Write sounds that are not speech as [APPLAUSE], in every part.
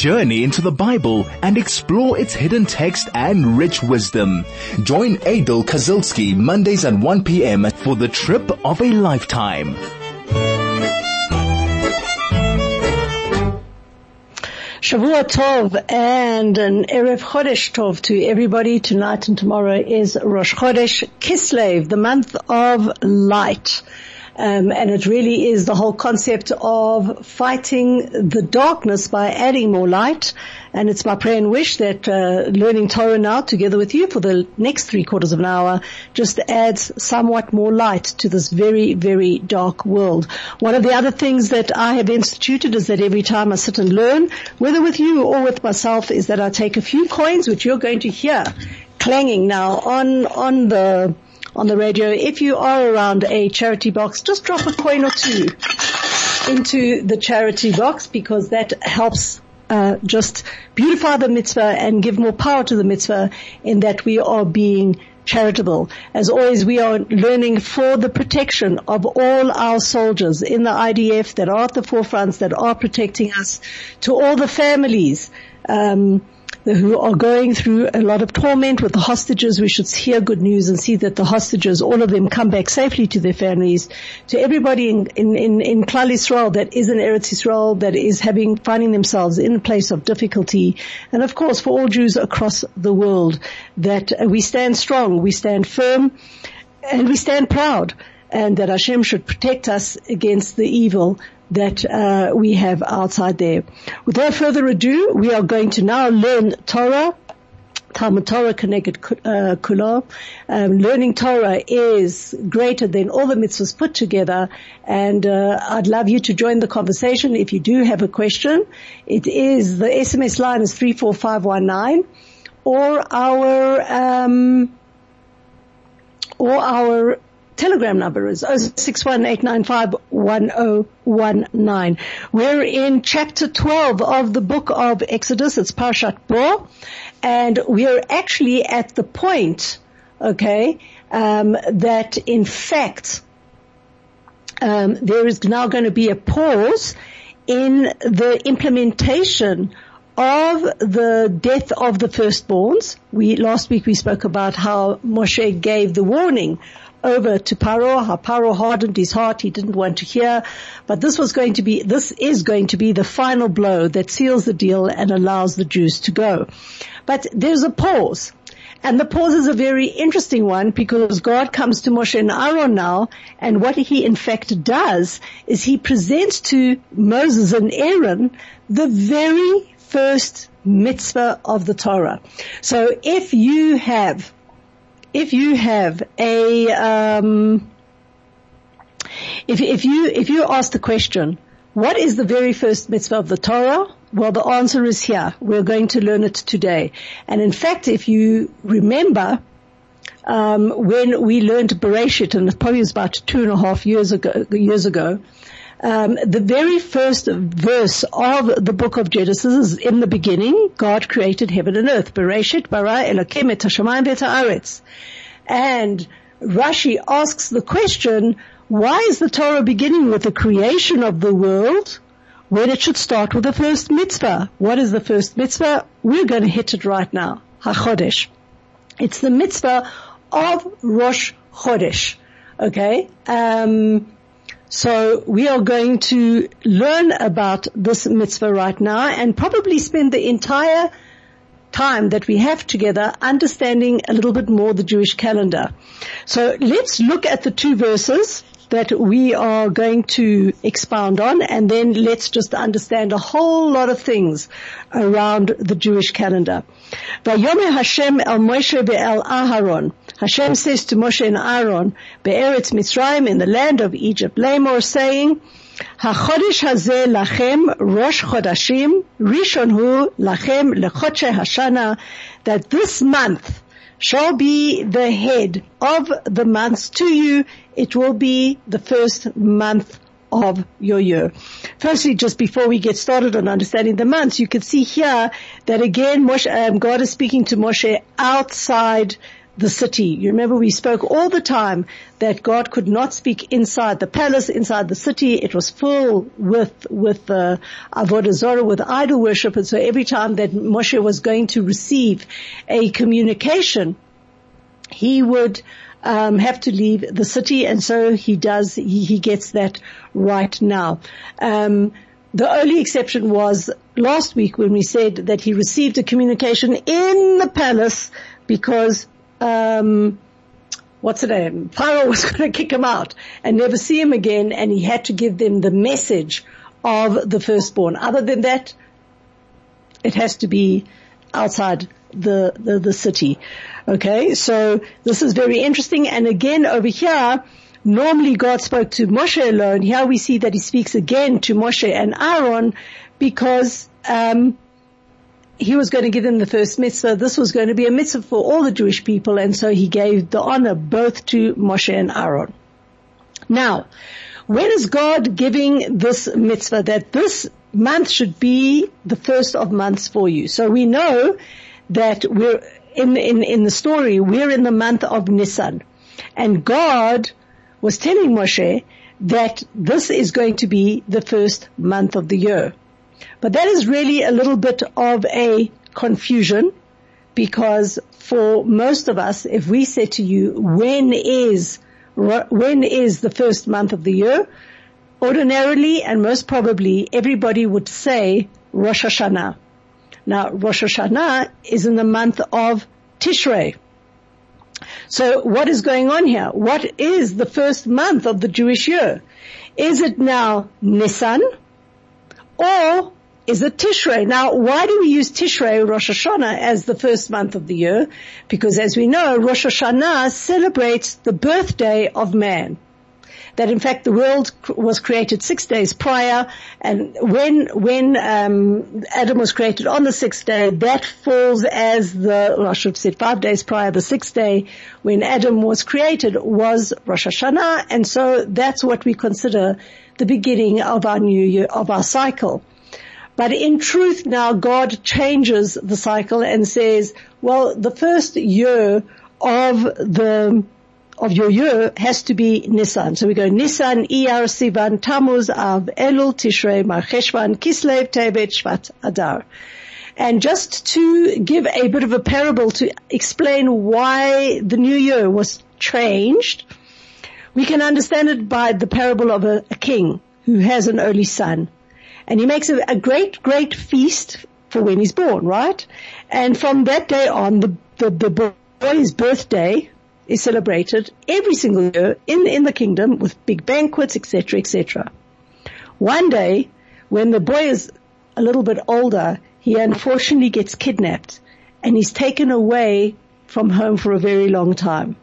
journey into the Bible and explore its hidden text and rich wisdom. Join Aidel Kazilsky Mondays at 1 p.m. for the trip of a lifetime. Shavua Tov and an Erev Chodesh Tov to everybody. Tonight and tomorrow is Rosh Chodesh Kislev, the month of light. Um, and it really is the whole concept of fighting the darkness by adding more light. And it's my prayer and wish that uh, learning Torah now together with you for the next three quarters of an hour just adds somewhat more light to this very, very dark world. One of the other things that I have instituted is that every time I sit and learn, whether with you or with myself, is that I take a few coins, which you're going to hear clanging now on, on the on the radio. If you are around a charity box, just drop a coin or two into the charity box because that helps uh, just beautify the mitzvah and give more power to the mitzvah in that we are being charitable. As always, we are learning for the protection of all our soldiers in the IDF that are at the forefronts, that are protecting us, to all the families, um, who are going through a lot of torment with the hostages. We should hear good news and see that the hostages, all of them come back safely to their families. To everybody in, in, in, in Klal Yisrael that is in Eretz Yisrael, that is having, finding themselves in a place of difficulty. And of course for all Jews across the world that we stand strong, we stand firm, and we stand proud and that Hashem should protect us against the evil that uh, we have outside there. Without further ado, we are going to now learn Torah. Talmud Torah k'neged uh, kula. Um, learning Torah is greater than all the mitzvahs put together, and uh, I'd love you to join the conversation if you do have a question. It is the SMS line is three four five one nine, or our um, or our telegram number is 0618951019. We're in chapter 12 of the book of Exodus. It's Parshat Bo. And we're actually at the point, okay, um, that in fact, um, there is now going to be a pause in the implementation of the death of the firstborns. We, last week we spoke about how Moshe gave the warning over to Paro. How Paro hardened his heart. He didn't want to hear. But this was going to be, this is going to be the final blow that seals the deal and allows the Jews to go. But there's a pause. And the pause is a very interesting one because God comes to Moshe and Aaron now and what he in fact does is he presents to Moses and Aaron the very first mitzvah of the Torah. So if you have if you have a, um, if, if you, if you ask the question, what is the very first mitzvah of the Torah? Well, the answer is here. We're going to learn it today. And in fact, if you remember, um, when we learned Bereshit, and it probably was about two and a half years ago, years ago, um, the very first verse of the book of Genesis is in the beginning, God created heaven and earth. Bereshit bara And Rashi asks the question, why is the Torah beginning with the creation of the world when it should start with the first mitzvah? What is the first mitzvah? We're going to hit it right now. HaChodesh. It's the mitzvah of Rosh Chodesh. Okay? Um, so we are going to learn about this mitzvah right now and probably spend the entire time that we have together understanding a little bit more the Jewish calendar. So let's look at the two verses that we are going to expound on and then let's just understand a whole lot of things around the Jewish calendar. Hashem el Moshe Aharon. Hashem says to Moshe and Aaron, Be'eretz Mitzrayim, in the land of Egypt, Lamor saying, HaChodesh hazeh lachem rosh chodashim, rishon hu lachem lechodshe hashana, that this month shall be the head of the months to you. It will be the first month of your year. Firstly, just before we get started on understanding the months, you can see here that again, Moshe, um, God is speaking to Moshe outside the city. You remember we spoke all the time that God could not speak inside the palace, inside the city. It was full with, with, uh, avodah zarah, with idol worship. And so every time that Moshe was going to receive a communication, he would, um, have to leave the city. And so he does, he, he gets that right now. Um, the only exception was last week when we said that he received a communication in the palace because um, what's the name? Pharaoh [LAUGHS] was going to kick him out and never see him again, and he had to give them the message of the firstborn. Other than that, it has to be outside the, the, the city. Okay, so this is very interesting. And again, over here, normally God spoke to Moshe alone. Here we see that he speaks again to Moshe and Aaron because um, he was going to give them the first mitzvah. This was going to be a mitzvah for all the Jewish people, and so he gave the honor both to Moshe and Aaron. Now, when is God giving this mitzvah that this month should be the first of months for you? So we know that we're in, in, in the story, we're in the month of Nisan. And God was telling Moshe that this is going to be the first month of the year. But that is really a little bit of a confusion because for most of us, if we say to you, when is, when is the first month of the year? Ordinarily and most probably everybody would say Rosh Hashanah. Now Rosh Hashanah is in the month of Tishrei. So what is going on here? What is the first month of the Jewish year? Is it now Nisan or is it Tishrei? Now, why do we use Tishrei, Rosh Hashanah, as the first month of the year? Because as we know, Rosh Hashanah celebrates the birthday of man. That in fact the world was created six days prior, and when when um, Adam was created on the sixth day, that falls as the well, I should have said five days prior. The sixth day when Adam was created was Rosh Hashanah, and so that's what we consider the beginning of our new year of our cycle. But in truth now God changes the cycle and says, well, the first year of the of your year has to be Nisan. So we go Nisan, Iyar, Sivan, Tammuz, Av, Elul, Tishrei, Mar Cheshvan, Kislev, Tevet, Shvat, Adar. And just to give a bit of a parable to explain why the new year was changed, we can understand it by the parable of a, a king who has an early son. And he makes a, a great, great feast for when he's born, right? And from that day on, the, the, the boy's birthday is celebrated every single year in, in the kingdom with big banquets, etc., etc. One day, when the boy is a little bit older, he unfortunately gets kidnapped and he's taken away from home for a very long time.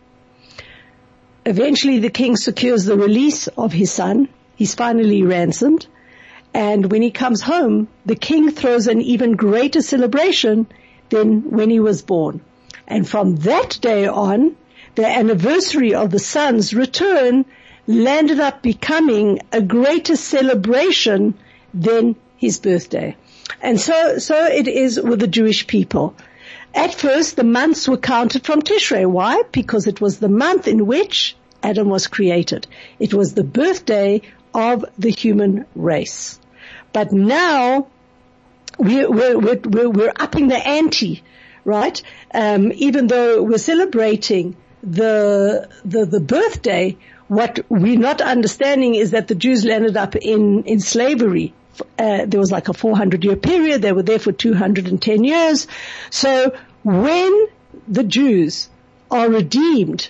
Eventually the king secures the release of his son. He's finally ransomed and when he comes home, the king throws an even greater celebration than when he was born. And from that day on, the anniversary of the son's return landed up becoming a greater celebration than his birthday. And so, so it is with the Jewish people. At first, the months were counted from Tishrei. Why? Because it was the month in which Adam was created. It was the birthday of the human race. But now we're, we're, we're, we're upping the ante, right? Um, even though we're celebrating the, the, the birthday, what we're not understanding is that the Jews landed up in, in slavery. Uh, there was like a 400 year period. They were there for 210 years. So when the Jews are redeemed,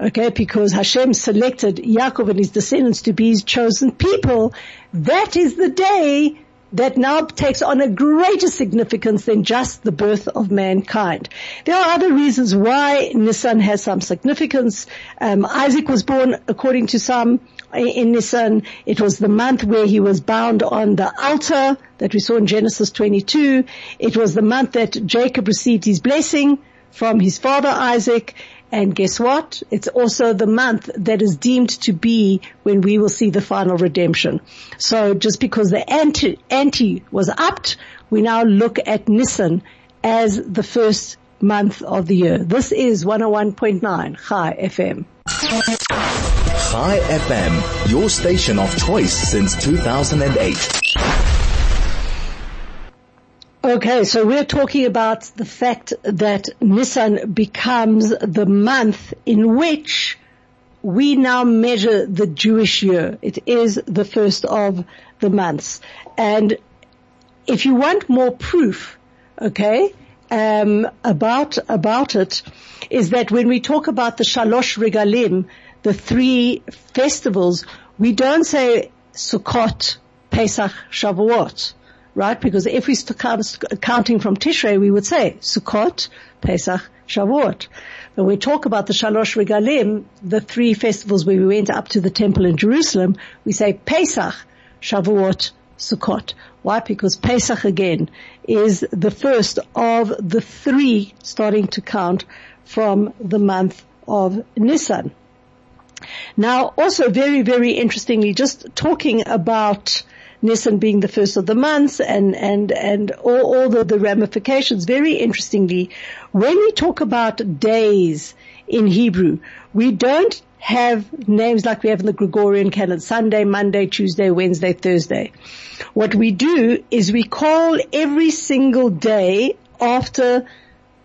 okay, because Hashem selected Yaakov and his descendants to be his chosen people, that is the day that now takes on a greater significance than just the birth of mankind. There are other reasons why Nisan has some significance. Um, Isaac was born, according to some, in Nisan. It was the month where he was bound on the altar that we saw in Genesis 22. It was the month that Jacob received his blessing from his father Isaac. And guess what? It's also the month that is deemed to be when we will see the final redemption. So just because the ante was upped, we now look at Nissan as the first month of the year. This is 101.9 Chai FM. Chai FM, your station of choice since 2008. Okay, so we're talking about the fact that Nisan becomes the month in which we now measure the Jewish year. It is the first of the months. And if you want more proof, okay, um, about, about it, is that when we talk about the Shalosh Regalim, the three festivals, we don't say Sukkot, Pesach, Shavuot, right? Because if we start counting from Tishrei, we would say Sukkot, Pesach, Shavuot. When we talk about the Shalosh Regalim, the three festivals where we went up to the temple in Jerusalem, we say Pesach, Shavuot, Sukkot. Why? Because Pesach again is the first of the three starting to count from the month of Nisan. Now also very, very interestingly, just talking about Nisan being the first of the months and, and, and all, all the, the ramifications. Very interestingly, when we talk about days in Hebrew, we don't have names like we have in the Gregorian calendar, Sunday, Monday, Tuesday, Wednesday, Thursday. What we do is we call every single day after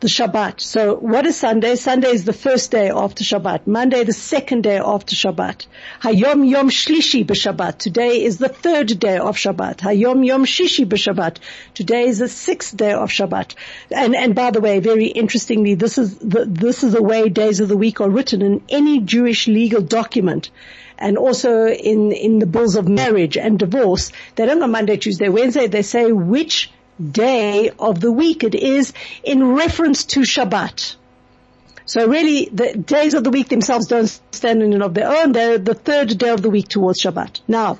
the Shabbat. So what is Sunday? Sunday is the first day after Shabbat. Monday, the second day after Shabbat. Hayom Yom Shlishi b'Shabbat. Today is the third day of Shabbat. Hayom Yom Shishi b'Shabbat. Today is the sixth day of Shabbat. And, and by the way, very interestingly, this is the, this is the way days of the week are written in any Jewish legal document and also in, in the bills of marriage and divorce, they don't go Monday, Tuesday, Wednesday. They say which day of the week it is in reference to Shabbat. So really, the days of the week themselves don't stand in and of their own. They're the third day of the week towards Shabbat. Now,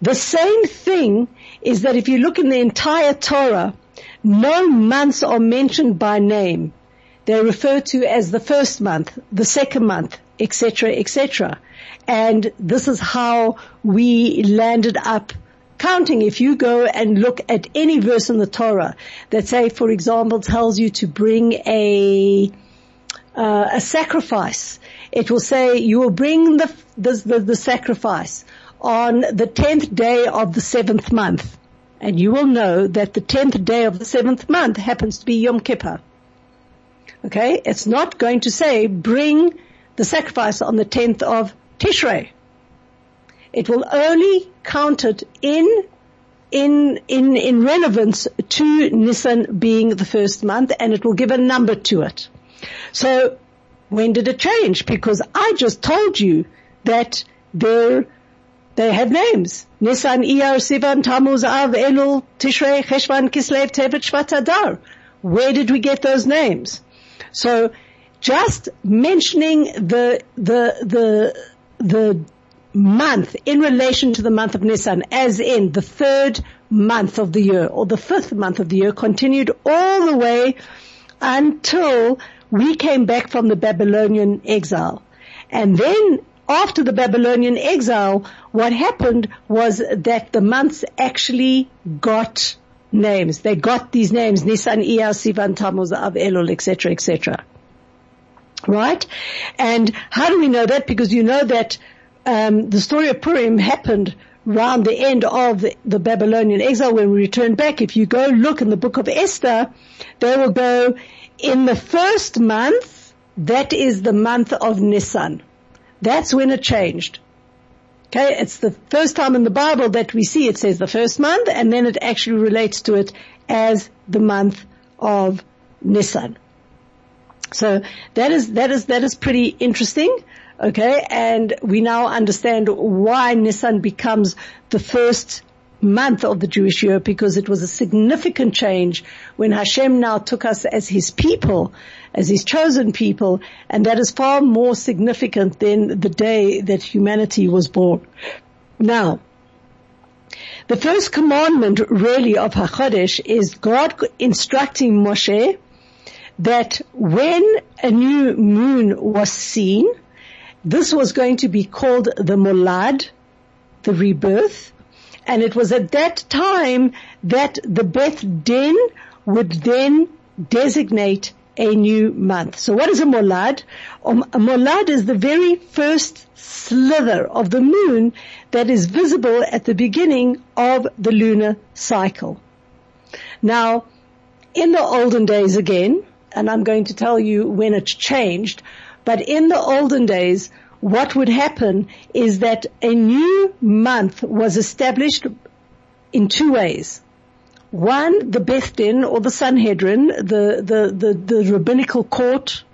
the same thing is that if you look in the entire Torah, no months are mentioned by name. They're referred to as the first month, the second month, etc., etc. And this is how we landed up counting, if you go and look at any verse in the Torah that say, for example, tells you to bring a, uh, a sacrifice, it will say you will bring the, the, the, the sacrifice on the tenth day of the seventh month. And you will know that the tenth day of the seventh month happens to be Yom Kippur. Okay? It's not going to say bring the sacrifice on the tenth of Tishrei. It will only count it in in, in, in relevance to Nissan being the first month and it will give a number to it. So when did it change? Because I just told you that they they have names. Nissan, Iyar, Sivan, Tammuz, Av, Elul, Tishrei, Cheshvan, Kislev, Tevet, Shvat, Adar. Where did we get those names? So just mentioning the, the, the, the month in relation to the month of Nisan, as in the third month of the year or the fifth month of the year continued all the way until we came back from the Babylonian exile. And then after the Babylonian exile, what happened was that the months actually got names. They got these names, Nisan, Iyar, Sivan, Tammuz, Av, Elul, etc., etc. Right? And how do we know that? Because you know that um, the story of Purim happened around the end of the, the, Babylonian exile when we returned back. If you go look in the book of Esther, they will go in the first month, that is the month of Nisan. That's when it changed. Okay, it's the first time in the Bible that we see it says the first month and then it actually relates to it as the month of Nisan. So that is, that is, that is pretty interesting. Okay. And we now understand why Nisan becomes the first month of the Jewish year because it was a significant change when Hashem now took us as his people, as his chosen people, and that is far more significant than the day that humanity was born. Now, the first commandment really of HaChodesh is God instructing Moshe that when a new moon was seen, this was going to be called the Molad, the rebirth, and it was at that time that the Beth Din would then designate a new month. So what is a molad? A molad is the very first slither of the moon that is visible at the beginning of the lunar cycle. Now, in the olden days again, and I'm going to tell you when it changed, but in the olden days, what would happen is that a new month was established in two ways. One, the Beth Din or the Sanhedrin, the, the, the, the rabbinical court,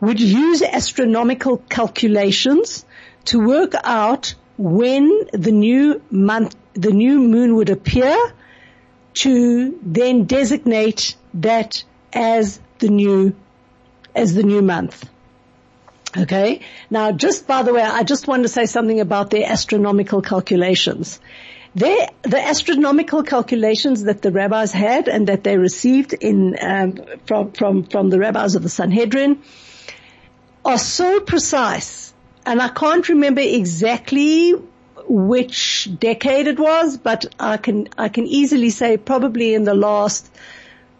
would use astronomical calculations to work out when the new month, the new moon would appear to then designate that as the new, as the new month. Okay. Now, just by the way, I just want to say something about the astronomical calculations. The astronomical calculations that the rabbis had and that they received in um, from from from the rabbis of the Sanhedrin are so precise, and I can't remember exactly which decade it was, but I can I can easily say probably in the last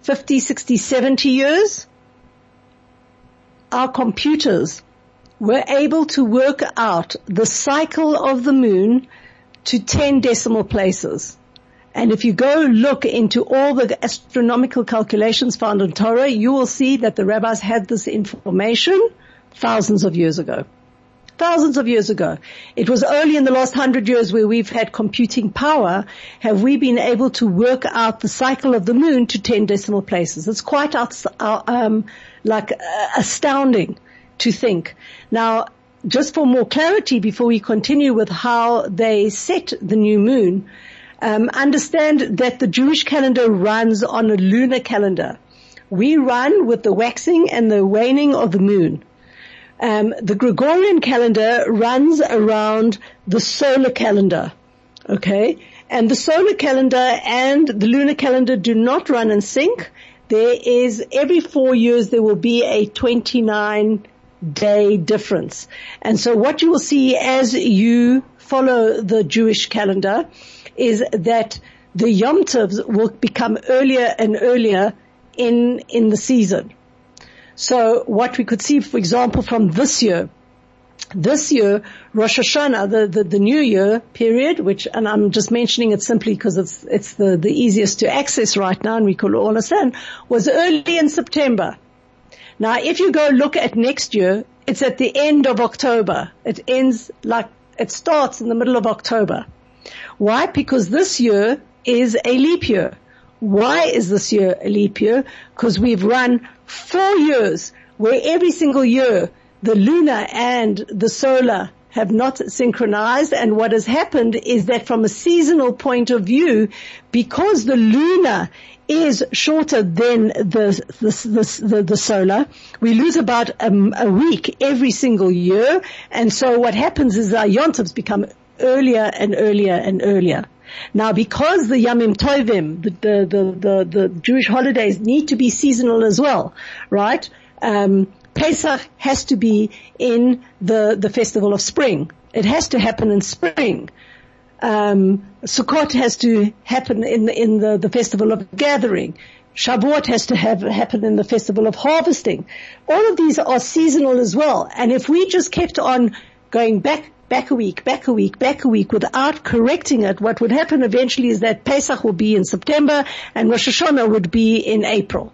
50, 60, 70 years, our computers were able to work out the cycle of the moon to 10 decimal places. And if you go look into all the astronomical calculations found in Torah, you will see that the rabbis had this information thousands of years ago. Thousands of years ago. It was only in the last hundred years where we've had computing power have we been able to work out the cycle of the moon to 10 decimal places. It's quite um, like uh, astounding to think. Now, just for more clarity before we continue with how they set the new moon, um, understand that the Jewish calendar runs on a lunar calendar. We run with the waxing and the waning of the moon. Um, the Gregorian calendar runs around the solar calendar. Okay? And the solar calendar and the lunar calendar do not run in sync. There is, every four years there will be a 29 day difference. And so what you will see as you follow the Jewish calendar is that the Yom Tovs will become earlier and earlier in, in the season. So what we could see, for example, from this year, this year, Rosh Hashanah, the, the, the, new year period, which, and I'm just mentioning it simply because it's, it's the, the easiest to access right now and we could all understand, was early in September. Now, if you go look at next year, it's at the end of October. It ends like, it starts in the middle of October. Why? Because this year is a leap year. Why is this year a leap year? Because we've run four years where every single year the lunar and the solar have not synchronized and what has happened is that from a seasonal point of view, because the lunar is shorter than the the, the, the solar. We lose about a, week every single year, and so what happens is our yontovs become earlier and earlier and earlier. Now, because the Yamim Tovim, the, the, the, the, the Jewish holidays need to be seasonal as well, right? Um, Pesach has to be in the, the festival of spring. It has to happen in spring um, Sukkot has to happen in the, in the, the festival of gathering. Shavuot has to have happen in the festival of harvesting. All of these are seasonal as well. And if we just kept on going back, back a week, back a week, back a week without correcting it, what would happen eventually is that Pesach will be in September and Rosh Hashanah would be in April.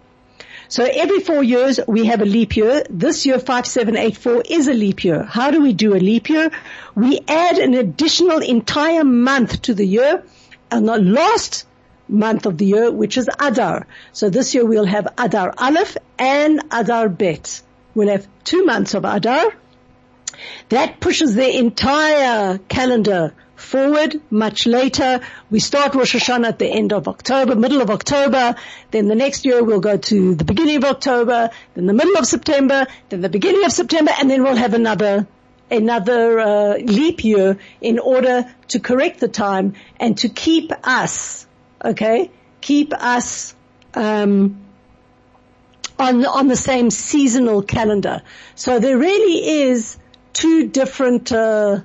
So every four years we have a leap year. This year 5784 is a leap year. How do we do a leap year? We add an additional entire month to the year uh, and the last month of the year, which is Adar. So this year we'll have Adar Aleph and Adar Bet. We'll have two months of Adar. That pushes the entire calendar forward much later. We start Rosh Hashanah at the end of October, middle of October. Then the next year we'll go to the beginning of October, then the middle of September, then the beginning of September, and then we'll have another another uh, leap year in order to correct the time and to keep us, okay, keep us um, on on the same seasonal calendar. So there really is two different uh,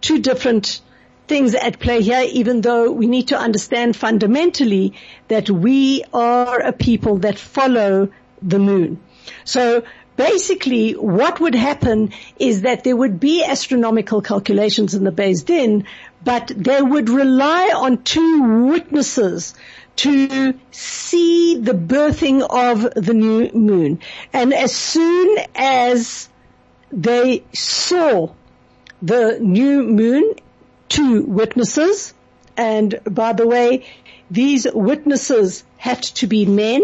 two different things at play here, even though we need to understand fundamentally that we are a people that follow the moon. So basically what would happen is that there would be astronomical calculations in the Beis Din, but they would rely on two witnesses to see the birthing of the new moon. And as soon as they saw the new moon, two witnesses, and by the way, these witnesses had to be men,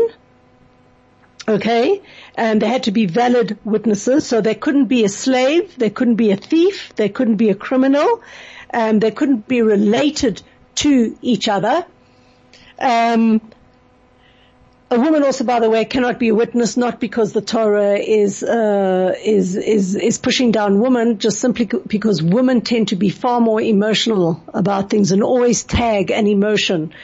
okay, and they had to be valid witnesses, so they couldn't be a slave, they couldn't be a thief, they couldn't be a criminal, and they couldn't be related to each other. Um, a woman also, by the way, cannot be a witness not because the Torah is uh, is is is pushing down women, just simply because women tend to be far more emotional about things and always tag an emotion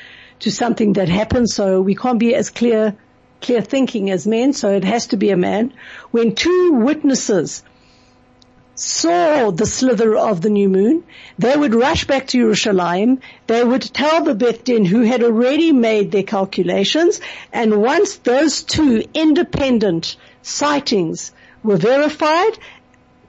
to something that happens. So we can't be as clear clear thinking as men. So it has to be a man. When two witnesses saw the slither of the new moon, they would rush back to Yerushalayim. They would tell the Beth Din who had already made their calculations. And once those two independent sightings were verified,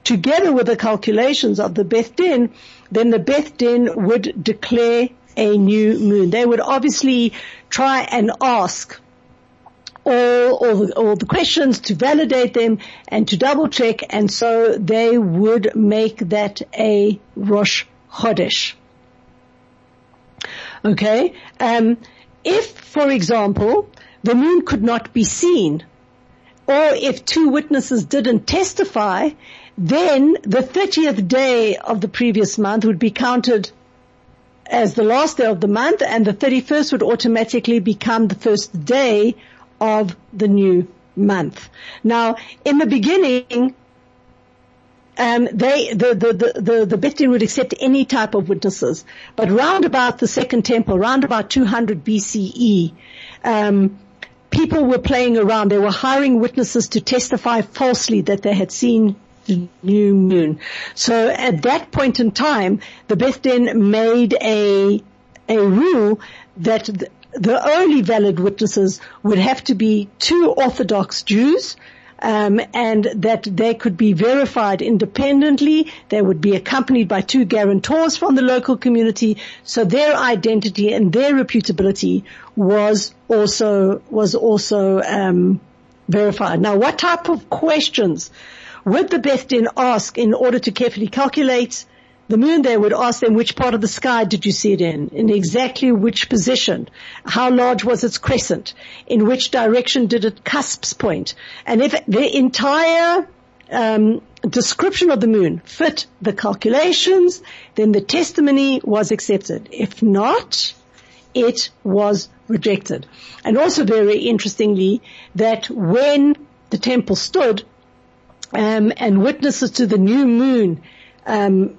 together with the calculations of the Beth Din, then the Beth Din would declare a new moon. They would obviously try and ask all, all, the, all the questions to validate them and to double check and so they would make that a Rosh Chodesh. Okay? Um, if, for example, the moon could not be seen, or if two witnesses didn't testify, then the 30th day of the previous month would be counted as the last day of the month and the 31st would automatically become the first day of the new month. Now, in the beginning, um, they, the, the, the, the, the Beth Din would accept any type of witnesses. But round about the second temple, round about 200 BCE, um, people were playing around. They were hiring witnesses to testify falsely that they had seen the new moon. So at that point in time, the Beth Din made a, a rule that the only valid witnesses would have to be two Orthodox Jews, um, and that they could be verified independently. They would be accompanied by two guarantors from the local community, so their identity and their reputability was also was also um, verified. Now, what type of questions would the Beth Din ask in order to carefully calculate the moon they would ask them which part of the sky did you see it in, in exactly which position, how large was its crescent, in which direction did it cusps point? and if the entire um, description of the moon fit the calculations, then the testimony was accepted. If not, it was rejected. And also very interestingly, that when the temple stood um, and witnesses to the new moon um,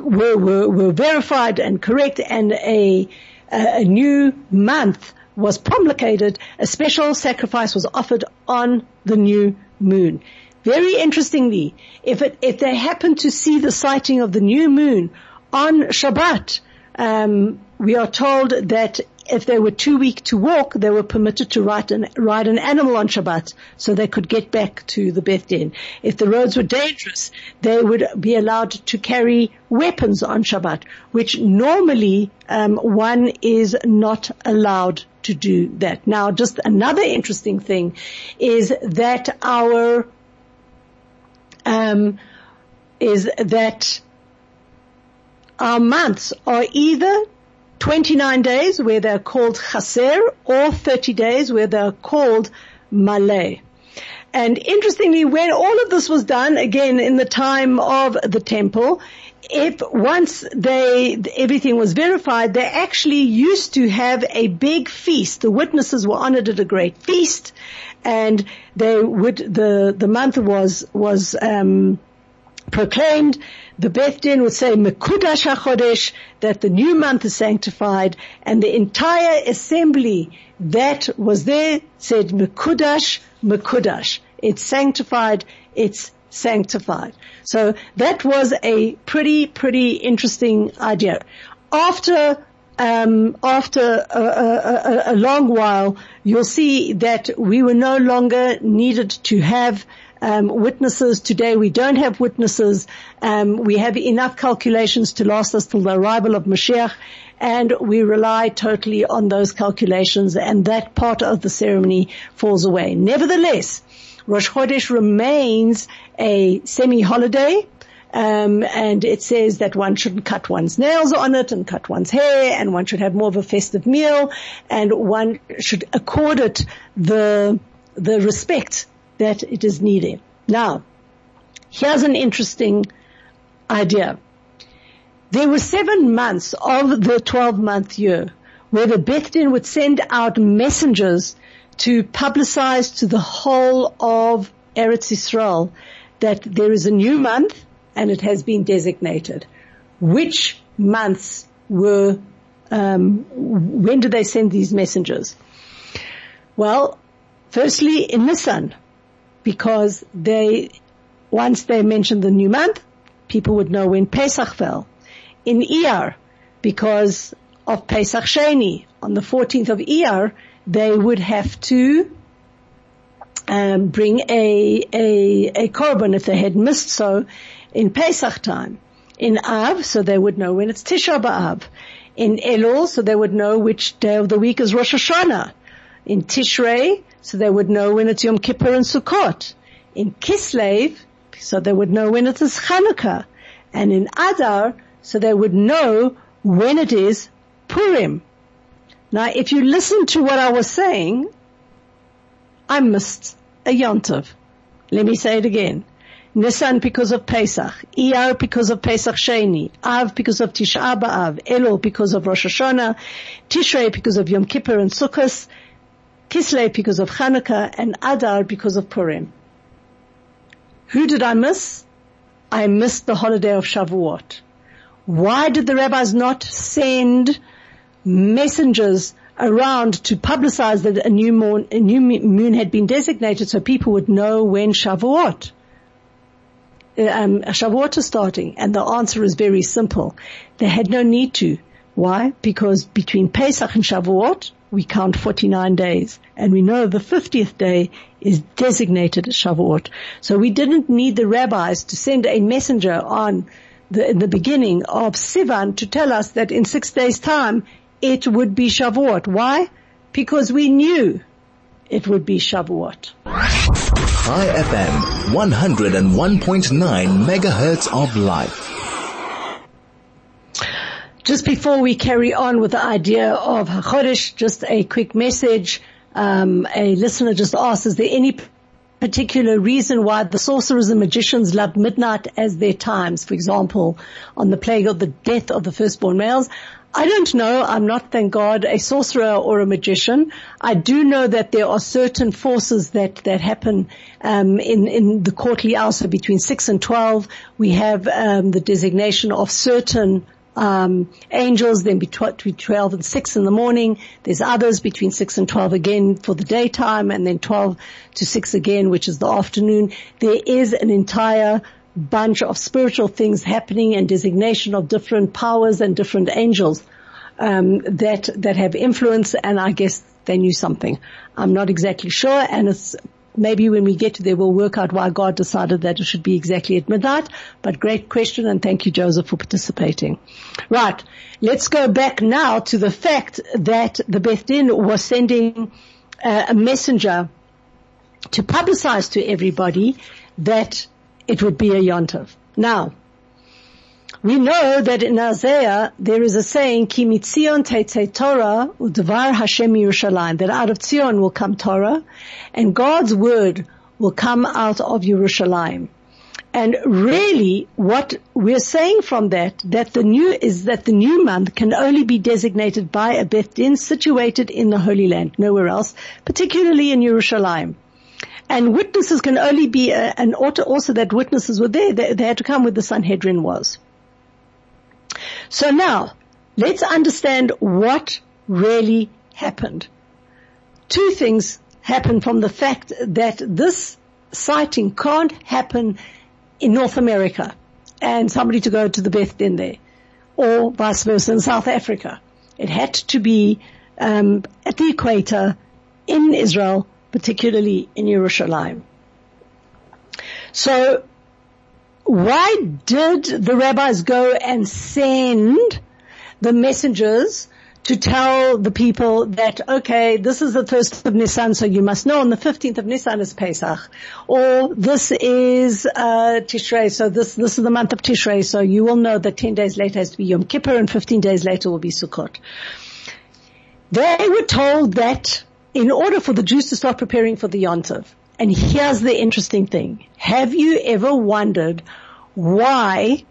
were, were, were verified and correct and a, a new month was promulgated, a special sacrifice was offered on the new moon. Very interestingly, if it, if they happen to see the sighting of the new moon on Shabbat, um, we are told that if they were too weak to walk, they were permitted to ride an, ride an animal on Shabbat so they could get back to the Beth Din. If the roads were dangerous, they would be allowed to carry weapons on Shabbat, which normally um, one is not allowed to do that. Now, just another interesting thing is that our um, is that our months are either 29 days where they're called chaser or 30 days where they're called malay. And interestingly, when all of this was done, again, in the time of the temple, if once they, everything was verified, they actually used to have a big feast. The witnesses were honored at a great feast and they would, the, the month was, was, um, proclaimed the Beth Din would say Mekudash HaChodesh, that the new month is sanctified, and the entire assembly that was there said Mekudash, Mekudash. It's sanctified, it's sanctified. So that was a pretty, pretty interesting idea. After um, after a, a, a, long while, you'll see that we were no longer needed to have um, witnesses. Today we don't have witnesses. Um, we have enough calculations to last us till the arrival of Mashiach, and we rely totally on those calculations, and that part of the ceremony falls away. Nevertheless, Rosh Chodesh remains a semi-holiday. Um, and it says that one shouldn't cut one's nails on it and cut one's hair, and one should have more of a festive meal, and one should accord it the the respect that it is needed. Now, here's an interesting idea. There were seven months of the 12 month year where the Beth Din would send out messengers to publicize to the whole of Eretz Israel that there is a new month and it has been designated. Which months were, um, when did they send these messengers? Well, firstly in Nisan, because they, once they mentioned the new month, people would know when Pesach fell. In Iyar, because of Pesach Sheni, on the 14th of Iyar, they would have to um, bring a, a, a korban if they had missed so in Pesach time. In Av, so they would know when it's Tisha B'Av. In Elul, so they would know which day of the week is Rosh Hashanah. In Tishrei, so they would know when it's Yom Kippur and Sukkot. In Kislev, so they would know when it is Chanukah. And in Adar, so they would know when it is Purim. Now, if you listen to what I was saying, I missed a Yontov. Let me say it again. Nisan because of Pesach, Iyar because of Pesach Sheni, Av because of Tisha B'Av, Elul because of Rosh Hashanah, Tishrei because of Yom Kippur and Sukkot, Kislev because of Hanukkah, and Adar because of Purim. Who did I miss? I missed the holiday of Shavuot. Why did the rabbis not send messengers around to publicize that a new moon, a new moon had been designated so people would know when Shavuot, um, Shavuot is starting? And the answer is very simple. They had no need to. Why? Because between Pesach and Shavuot, we count 49 days. And we know the 50th day is designated as Shavuot. So we didn't need the rabbis to send a messenger on the, the beginning of Sivan to tell us that in six days time it would be Shavuot. Why? Because we knew it would be Shavuot. Chai FM, 101.9 megahertz of life. Just before we carry on with the idea of Chodesh, just a quick message. Um, a listener just asked, is there any particular reason why the sorcerers and magicians loved midnight as their times? For example, on the plague of the death of the firstborn males. I don't know. I'm not, thank God, a sorcerer or a magician. I do know that there are certain forces that that happen um, in in the courtly hour. So between six and twelve, we have um, the designation of certain um, angels, then between 12 and 6 in the morning. There's others between 6 and 12 again for the daytime and then 12 to 6 again, which is the afternoon. There is an entire bunch of spiritual things happening and designation of different powers and different angels um, that that have influence and I guess they knew something. I'm not exactly sure and it's maybe when we get to there we'll work out why God decided that it should be exactly at midnight. But great question and thank you Joseph for participating. Right. Let's go back now to the fact that the Beth Din was sending uh, a messenger to publicize to everybody that it would be a yontav. Now, we know that in Isaiah there is a saying, Ki mitzion teitzei Torah udvar Hashem Yerushalayim, that out of Zion will come Torah, and God's word will come out of Yerushalayim. And really what we're saying from that, that the new is that the new month can only be designated by a Beth Din situated in the Holy Land, nowhere else, particularly in Yerushalayim. And witnesses can only be, uh, and also that witnesses were there, they, they had to come where the Sanhedrin was. So now, let's understand what really happened. Two things happen from the fact that this sighting can't happen in North America and somebody to go to the Beth Din there or vice versa in South Africa. It had to be um, at the equator in Israel, particularly in Jerusalem. So why did the rabbis go and send the messengers to tell the people that, okay, this is the first of Nisan, so you must know on the 15th of Nisan is Pesach, or this is, uh, Tishrei, so this, this is the month of Tishrei, so you will know that 10 days later has to be Yom Kippur and 15 days later will be Sukkot. They were told that in order for the Jews to start preparing for the Yontiv, and here's the interesting thing. Have you ever wondered why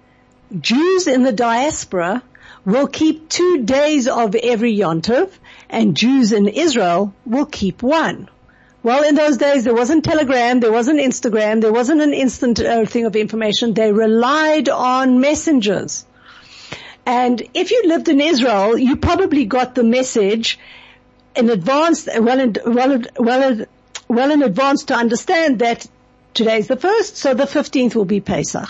Jews in the diaspora will keep two days of every Yontiv and Jews in Israel will keep one. Well, in those days, there wasn't Telegram, there wasn't Instagram, there wasn't an instant uh, thing of information. They relied on messengers. And if you lived in Israel, you probably got the message in advance, well well, well, well in advance to understand that today is the first, so the 15th will be Pesach.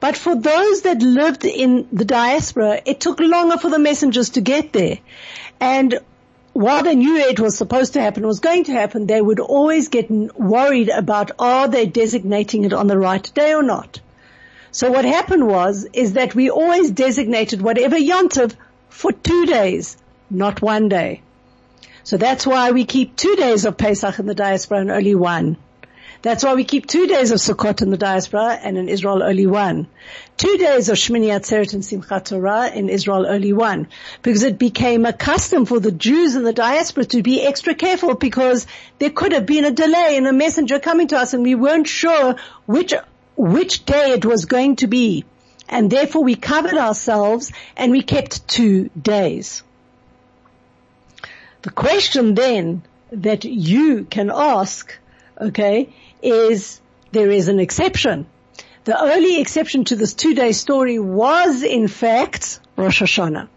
But for those that lived in the diaspora, it took longer for the messengers to get there. And while they knew it was supposed to happen, was going to happen, they would always get worried about are they designating it on the right day or not. So what happened was, is that we always designated whatever yontiv for two days, not one day. So that's why we keep two days of Pesach in the diaspora and only one. That's why we keep two days of Sukkot in the diaspora and in Israel only one. Two days of Shmini Atzeret and Simchat Torah in Israel only one. Because it became a custom for the Jews in the diaspora to be extra careful because there could have been a delay in a messenger coming to us and we weren't sure which, which day it was going to be. And therefore we covered ourselves and we kept two days. The question then that you can ask, okay, is there is an exception. The only exception to this two-day story was in fact Rosh Hashanah.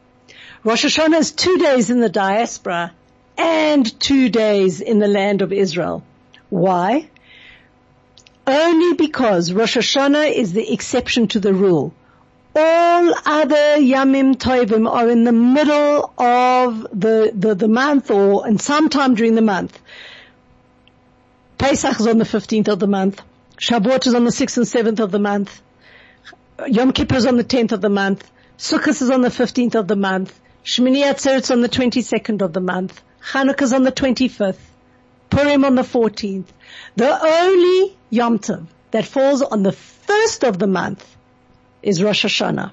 Rosh Hashanah is two days in the diaspora and two days in the land of Israel. Why? Only because Rosh Hashanah is the exception to the rule. All other Yamim Tovim are in the middle of the, the, the month or and sometime during the month. Pesach is on the 15th of the month. Shavuot is on the 6th and 7th of the month. Yom Kippur is on the 10th of the month. Sukkot is on the 15th of the month. Shmini Atzeret is on the 22nd of the month. Hanukkah is on the 25th. Purim on the 14th. The only Yom Tov that falls on the first of the month is Rosh Hashanah.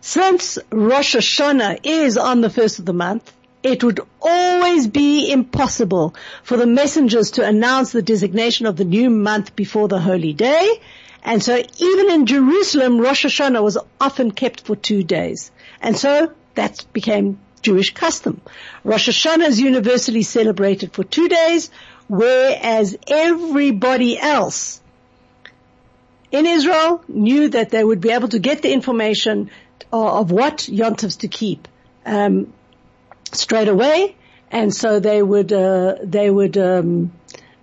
Since Rosh Hashanah is on the first of the month, it would always be impossible for the messengers to announce the designation of the new month before the holy day. And so even in Jerusalem, Rosh Hashanah was often kept for two days. And so that became Jewish custom. Rosh Hashanah is universally celebrated for two days, whereas everybody else in Israel knew that they would be able to get the information of what yontivs to keep. Um, straight away, and so they would uh, they would um,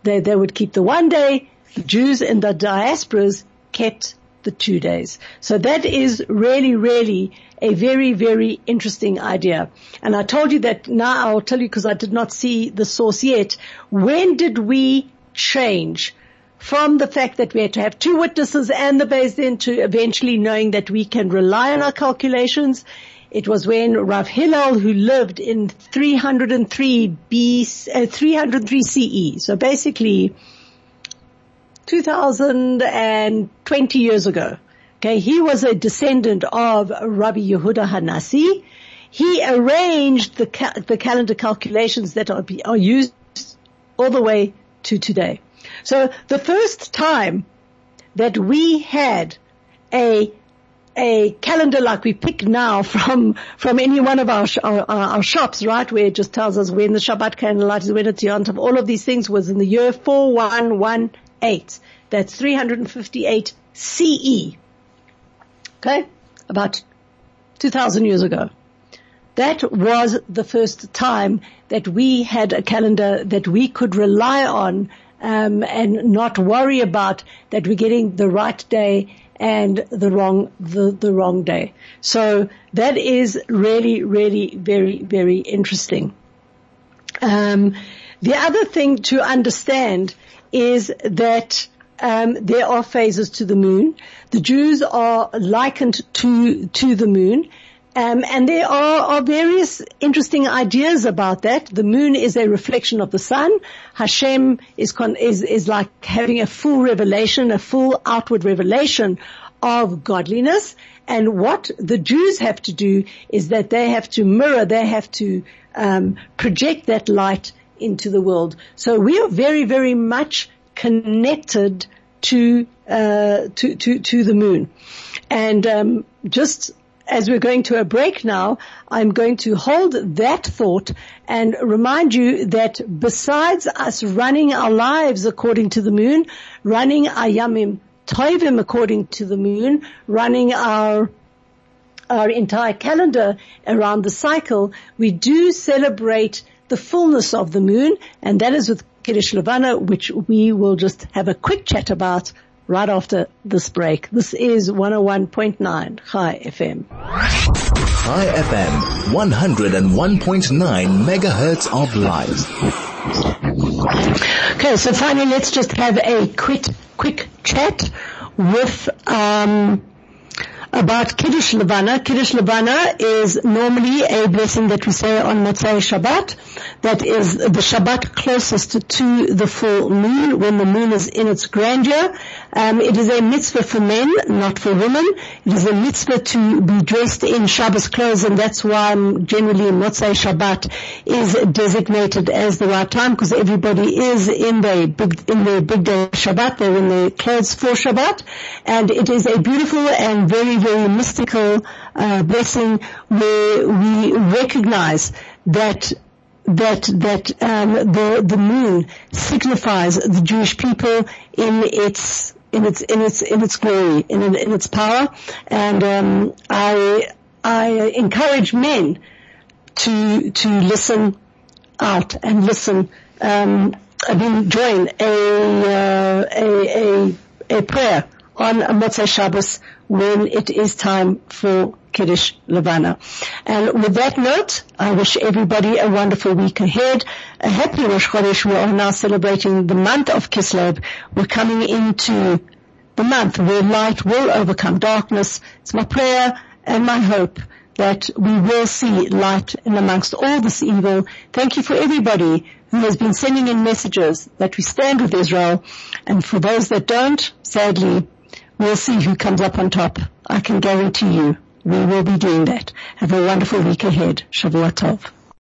they they would keep the one day. The Jews in the diasporas kept the two days. So that is really, really a very, very interesting idea. And I told you that now I'll tell you because I did not see the source yet. When did we change from the fact that we had to have two witnesses and the Beis Din to eventually knowing that we can rely on our calculations? It was when Rav Hillel, who lived in 303 B, uh, 303 CE, so basically 2020 years ago. Okay, he was a descendant of Rabbi Yehuda Hanasi. He arranged the the calendar calculations that are, be- are used all the way to today. So the first time that we had a a calendar like we pick now [LAUGHS] from, from any one of our, our, our, shops, right, where it just tells us when the Shabbat candlelight is, when it's Yontav, all of these things was in the year 4118. That's 358 CE. Okay? About 2000 years ago. That was the first time that we had a calendar that we could rely on um, and not worry about that we're getting the right day and the wrong the, the wrong day. So that is really, really very, very interesting. Um, the other thing to understand is that um, there are phases to the moon. The Jews are likened to to the moon. Um, and there are, are, various interesting ideas about that. The moon is a reflection of the sun. Hashem is, con- is, is like having a full revelation, a full outward revelation of godliness. And what the Jews have to do is that they have to mirror, they have to um, project that light into the world. So we are very, very much connected to uh, to to to the moon, and um, just as we're going to a break now, I'm going to hold that thought and remind you that besides us running our lives according to the moon, running ayamim tovim according to the moon, running our our entire calendar around the cycle, we do celebrate the fullness of the moon, and that is with Kiddush Levana, which we will just have a quick chat about right after this break. This is 101.9 Chai FM. Chai FM, 101.9 megahertz of light. Okay, so finally let's just have a quick, quick chat with, um, about Kiddush Levana. Kiddush Levana is normally a blessing that we say on Motzei Shabbat. That is the Shabbat closest to the full moon, when the moon is in its grandeur. Um, it is a mitzvah for men, not for women. It is a mitzvah to be dressed in Shabbos clothes, and that's why generally Motzei Shabbat is designated as the right time, because everybody is in their big, in their bigdei Shabbat. They're in their clothes for Shabbat, and it is a beautiful and very very mystical uh, blessing where we recognize that that that um, the the moon signifies the Jewish people in its in its in its in its glory in in its power, and um, I I encourage men to to listen out and listen. Um, I've been join a, uh, a a a prayer on Motzei Shabbos when it is time for Kiddush Levana. And with that note, I wish everybody a wonderful week ahead. A happy Rosh Chodesh. We are now celebrating the month of Kislev. We're coming into the month where light will overcome darkness. It's my prayer and my hope that we will see light in amongst all this evil. Thank you for everybody who has been sending in messages that we stand with Israel. And for those that don't, sadly, We'll see who comes up on top. I can guarantee you we will be doing that. Have a wonderful week ahead. Shavua Tov.